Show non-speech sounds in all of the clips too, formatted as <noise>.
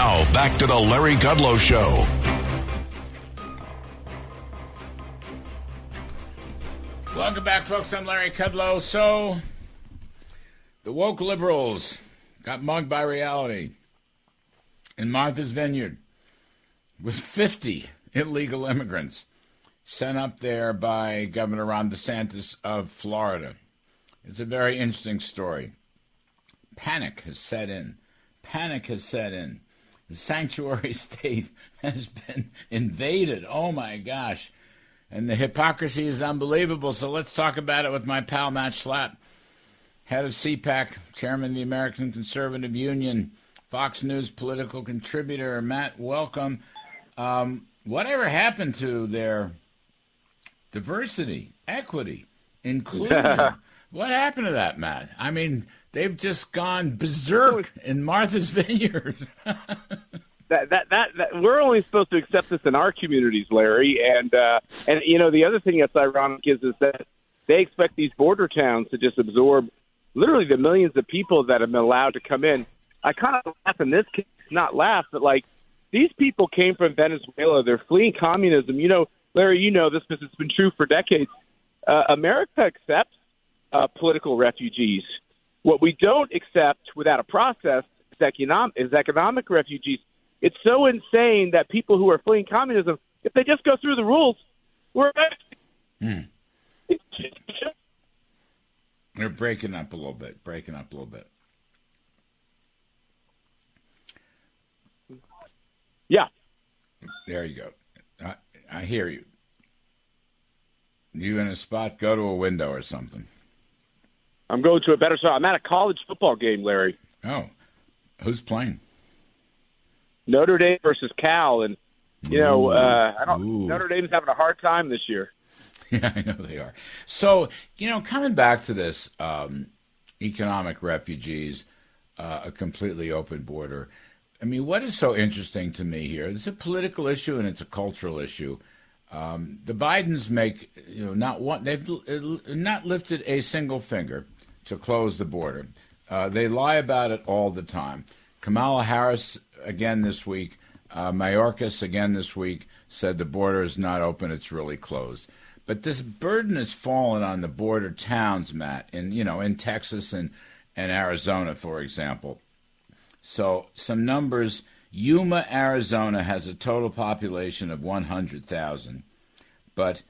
Now, back to the Larry Kudlow Show. Welcome back, folks. I'm Larry Kudlow. So, the woke liberals got mugged by reality in Martha's Vineyard with 50 illegal immigrants sent up there by Governor Ron DeSantis of Florida. It's a very interesting story. Panic has set in. Panic has set in. Sanctuary <laughs> state has been invaded. Oh my gosh. And the hypocrisy is unbelievable. So let's talk about it with my pal Matt Schlapp, head of CPAC, chairman of the American Conservative Union, Fox News political contributor. Matt, welcome. Um, whatever happened to their diversity, equity, inclusion? <laughs> what happened to that, Matt? I mean, they've just gone berserk in Martha's <laughs> Vineyard. that, that that that we're only supposed to accept this in our communities, Larry. And uh, and you know the other thing that's ironic is is that they expect these border towns to just absorb literally the millions of people that have been allowed to come in. I kind of laugh in this case, not laugh, but like these people came from Venezuela. They're fleeing communism. You know, Larry, you know this because it's been true for decades. Uh, America accepts uh, political refugees. What we don't accept without a process is economic, is economic refugees. It's so insane that people who are fleeing communism, if they just go through the rules, we're. Hmm. <laughs> They're breaking up a little bit. Breaking up a little bit. Yeah. There you go. I, I hear you. You in a spot? Go to a window or something. I'm going to a better spot. I'm at a college football game, Larry. Oh, who's playing? Notre Dame versus Cal, and you know, uh, I don't. Ooh. Notre Dame's having a hard time this year. <laughs> Yeah, I know they are. So, you know, coming back to this um, economic refugees, uh, a completely open border. I mean, what is so interesting to me here? It's a political issue and it's a cultural issue. Um, the Bidens make, you know, not one. They've not lifted a single finger to close the border. Uh, they lie about it all the time. Kamala Harris again this week. Uh, Mayorkas again this week said the border is not open; it's really closed. But this burden has fallen on the border towns, Matt, in you know in Texas and and Arizona, for example. So some numbers: Yuma, Arizona, has a total population of 100,000, but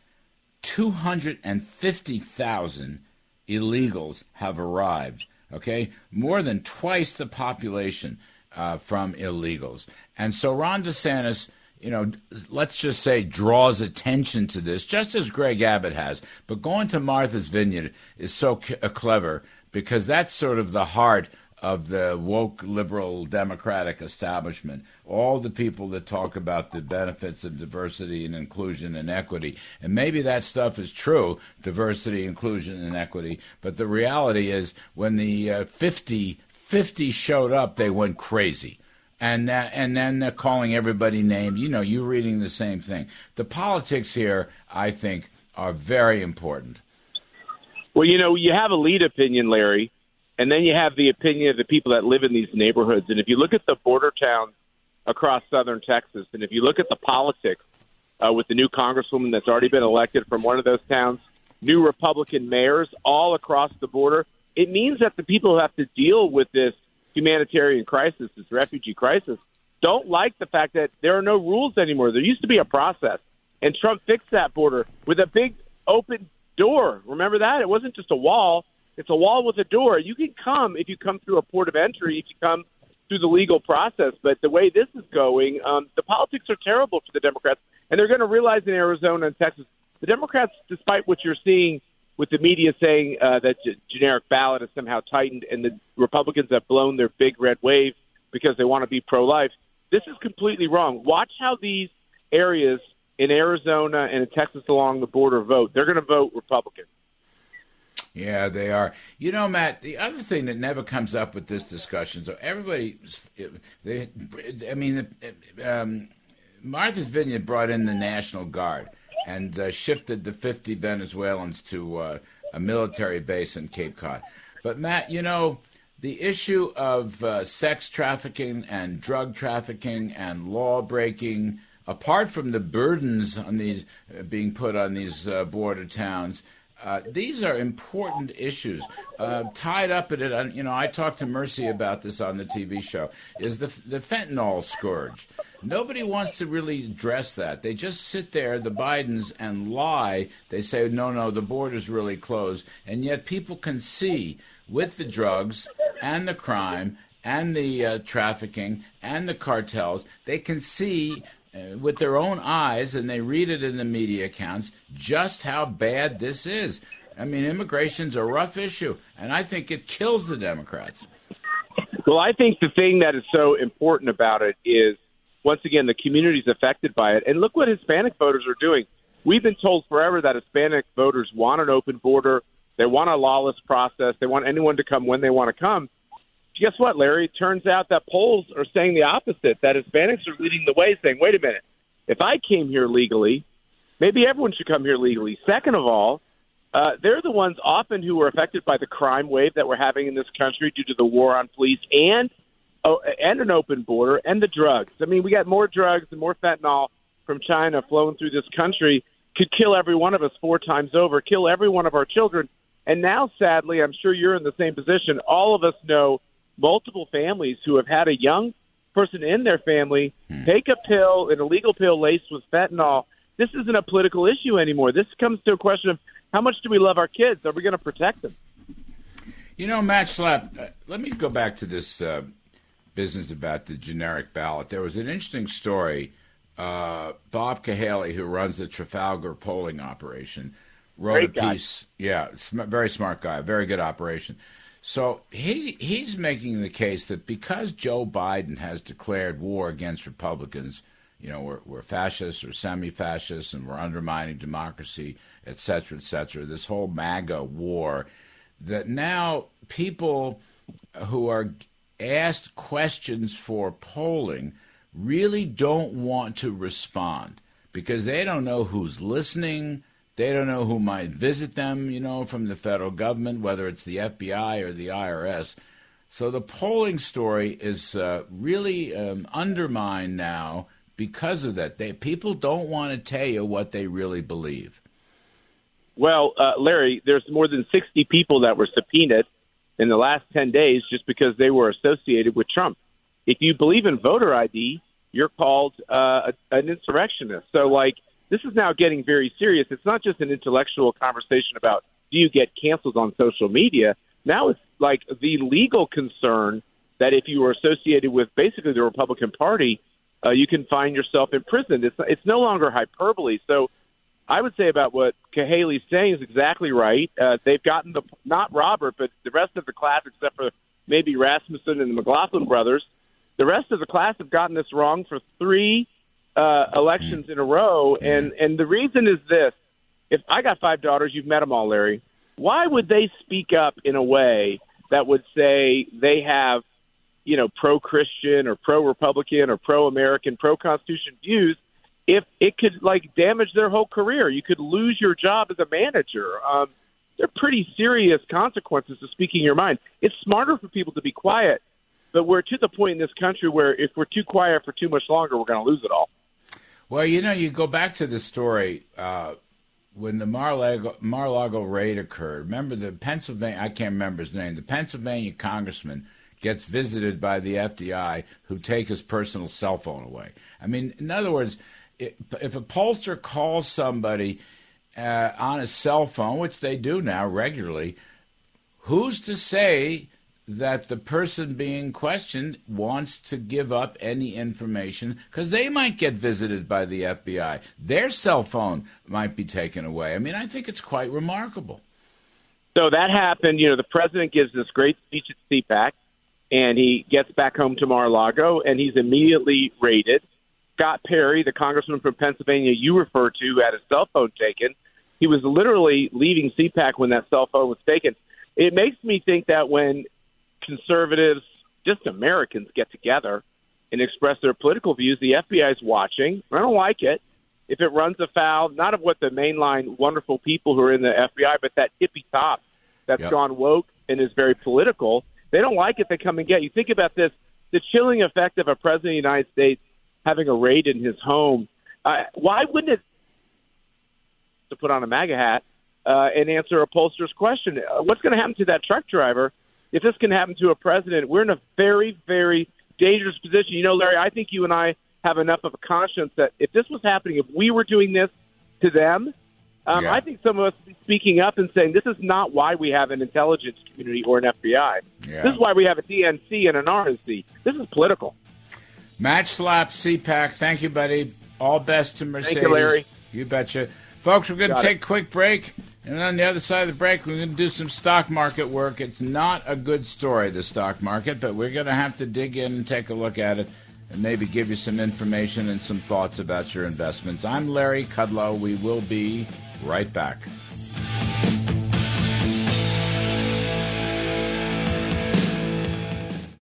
250,000 illegals have arrived. Okay, more than twice the population uh, from illegals. And so Ron DeSantis, you know, let's just say draws attention to this, just as Greg Abbott has. But going to Martha's Vineyard is so c- uh, clever because that's sort of the heart of the woke liberal democratic establishment. All the people that talk about the benefits of diversity and inclusion and equity. And maybe that stuff is true diversity, inclusion, and equity. But the reality is when the uh, 50 50 showed up, they went crazy. And that, and then they're calling everybody names. You know, you're reading the same thing. The politics here, I think, are very important. Well, you know, you have a lead opinion, Larry, and then you have the opinion of the people that live in these neighborhoods. And if you look at the border towns across southern Texas, and if you look at the politics uh, with the new congresswoman that's already been elected from one of those towns, new Republican mayors all across the border, it means that the people who have to deal with this humanitarian crisis, this refugee crisis, don't like the fact that there are no rules anymore. There used to be a process, and Trump fixed that border with a big open door. Remember that? It wasn't just a wall, it's a wall with a door. You can come if you come through a port of entry, if you come through the legal process. But the way this is going, um, the politics are terrible for the Democrats, and they're going to realize in Arizona and Texas, the Democrats, despite what you're seeing with the media saying uh, that g- generic ballot has somehow tightened and the Republicans have blown their big red wave because they want to be pro life. This is completely wrong. Watch how these areas in Arizona and in Texas along the border vote. They're going to vote Republican. Yeah, they are. You know, Matt, the other thing that never comes up with this discussion, so everybody, they, I mean, um, Martha's Vineyard brought in the National Guard and uh, shifted the 50 Venezuelans to uh, a military base in Cape Cod. But, Matt, you know, the issue of uh, sex trafficking and drug trafficking and law breaking, apart from the burdens on these uh, being put on these uh, border towns, uh, these are important issues. Uh, tied up in it, you know, I talked to Mercy about this on the TV show. Is the the fentanyl scourge? Nobody wants to really address that. They just sit there, the Bidens, and lie. They say, no, no, the border's really closed, and yet people can see with the drugs and the crime and the uh, trafficking and the cartels, they can see Uh, with their own eyes and they read it in the media accounts just how bad this is. I mean, immigration's a rough issue, and I think it kills the Democrats. Well, I think the thing that is so important about it is, once again, the community's affected by it. And look what Hispanic voters are doing. We've been told forever that Hispanic voters want an open border, they want a lawless process, they want anyone to come when they want to come guess what, Larry? Turns out that polls are saying the opposite, that Hispanics are leading the way, saying, wait a minute, if I came here legally, maybe everyone should come here legally. Second of all, uh, they're the ones often who were affected by the crime wave that we're having in this country due to the war on police and oh, and an open border and the drugs. I mean, we got more drugs and more fentanyl from China flowing through this country could kill every one of us four times over, kill every one of our children. And now, sadly, I'm sure you're in the same position. All of us know multiple families who have had a young person in their family hmm. take a pill, an illegal pill laced with fentanyl. This isn't a political issue anymore. This comes to a question of how much do we love our kids? Are we going to protect them? You know, Matt Schlapp, uh, let me go back to this uh, business about the generic ballot. There was an interesting story. Uh, Bob Cahaly, who runs the Trafalgar polling operation, wrote Great a piece. Guy. Yeah, very smart guy, very good operation. So he he's making the case that because Joe Biden has declared war against Republicans, you know, we're, we're fascists or semi-fascists, and we're undermining democracy, et cetera, et cetera. This whole MAGA war, that now people who are asked questions for polling really don't want to respond because they don't know who's listening they don't know who might visit them, you know, from the federal government, whether it's the FBI or the IRS. So the polling story is uh, really um, undermined now because of that. They, people don't want to tell you what they really believe. Well, uh, Larry, there's more than 60 people that were subpoenaed in the last 10 days just because they were associated with Trump. If you believe in voter ID, you're called uh, an insurrectionist. So, like, this is now getting very serious. It's not just an intellectual conversation about do you get canceled on social media. Now it's like the legal concern that if you are associated with basically the Republican Party, uh, you can find yourself imprisoned. It's it's no longer hyperbole. So I would say about what Cahaly's saying is exactly right. Uh, they've gotten the not Robert, but the rest of the class, except for maybe Rasmussen and the McLaughlin brothers, the rest of the class have gotten this wrong for three uh, elections mm. in a row, and and the reason is this: if I got five daughters, you've met them all, Larry. Why would they speak up in a way that would say they have, you know, pro-Christian or pro-Republican or pro-American, pro-Constitution views? If it could like damage their whole career, you could lose your job as a manager. Um, they're pretty serious consequences to speaking your mind. It's smarter for people to be quiet, but we're to the point in this country where if we're too quiet for too much longer, we're going to lose it all. Well, you know, you go back to the story uh, when the Mar-Lago, Mar-Lago raid occurred. Remember the Pennsylvania? I can't remember his name. The Pennsylvania congressman gets visited by the FBI, who take his personal cell phone away. I mean, in other words, if a pollster calls somebody uh, on a cell phone, which they do now regularly, who's to say that the person being questioned wants to give up any information because they might get visited by the FBI. Their cell phone might be taken away. I mean, I think it's quite remarkable. So that happened. You know, the president gives this great speech at CPAC. and he gets back home to Mar-a-Lago, and he's immediately raided. Scott Perry, the congressman from Pennsylvania you refer to, had his cell phone taken. He was literally leaving CPAC when that cell phone was taken. It makes me think that when conservatives, just Americans, get together and express their political views, the FBI is watching. I don't like it. If it runs afoul, not of what the mainline wonderful people who are in the FBI, but that tippy top that's yep. gone woke and is very political, they don't like it. They come and get you. Think about this: the chilling effect of a president of the United States having a raid in his home. Uh, why wouldn't it to put on a MAGA hat uh, and answer a pollster's question? Uh, what's going to happen to that truck driver if this can happen to a president? We're in a very, very dangerous position. You know, Larry, I think you and I have enough of a conscience that if this was happening, if we were doing this to them, um, yeah. I think some of us would be speaking up and saying this is not why we have an intelligence community or an FBI. Yeah. This is why we have a DNC and an RNC. This is political. Matt Schlapp CPAC. Thank you, buddy. All best to Mercedes. Thank you, Larry. You betcha. Folks, we're going to take a quick break. And on the other side of the break, we're going to do some stock market work. It's not a good story, the stock market, but we're going to have to dig in and take a look at it and maybe give you some information and some thoughts about your investments. I'm Larry Kudlow. We will be right back.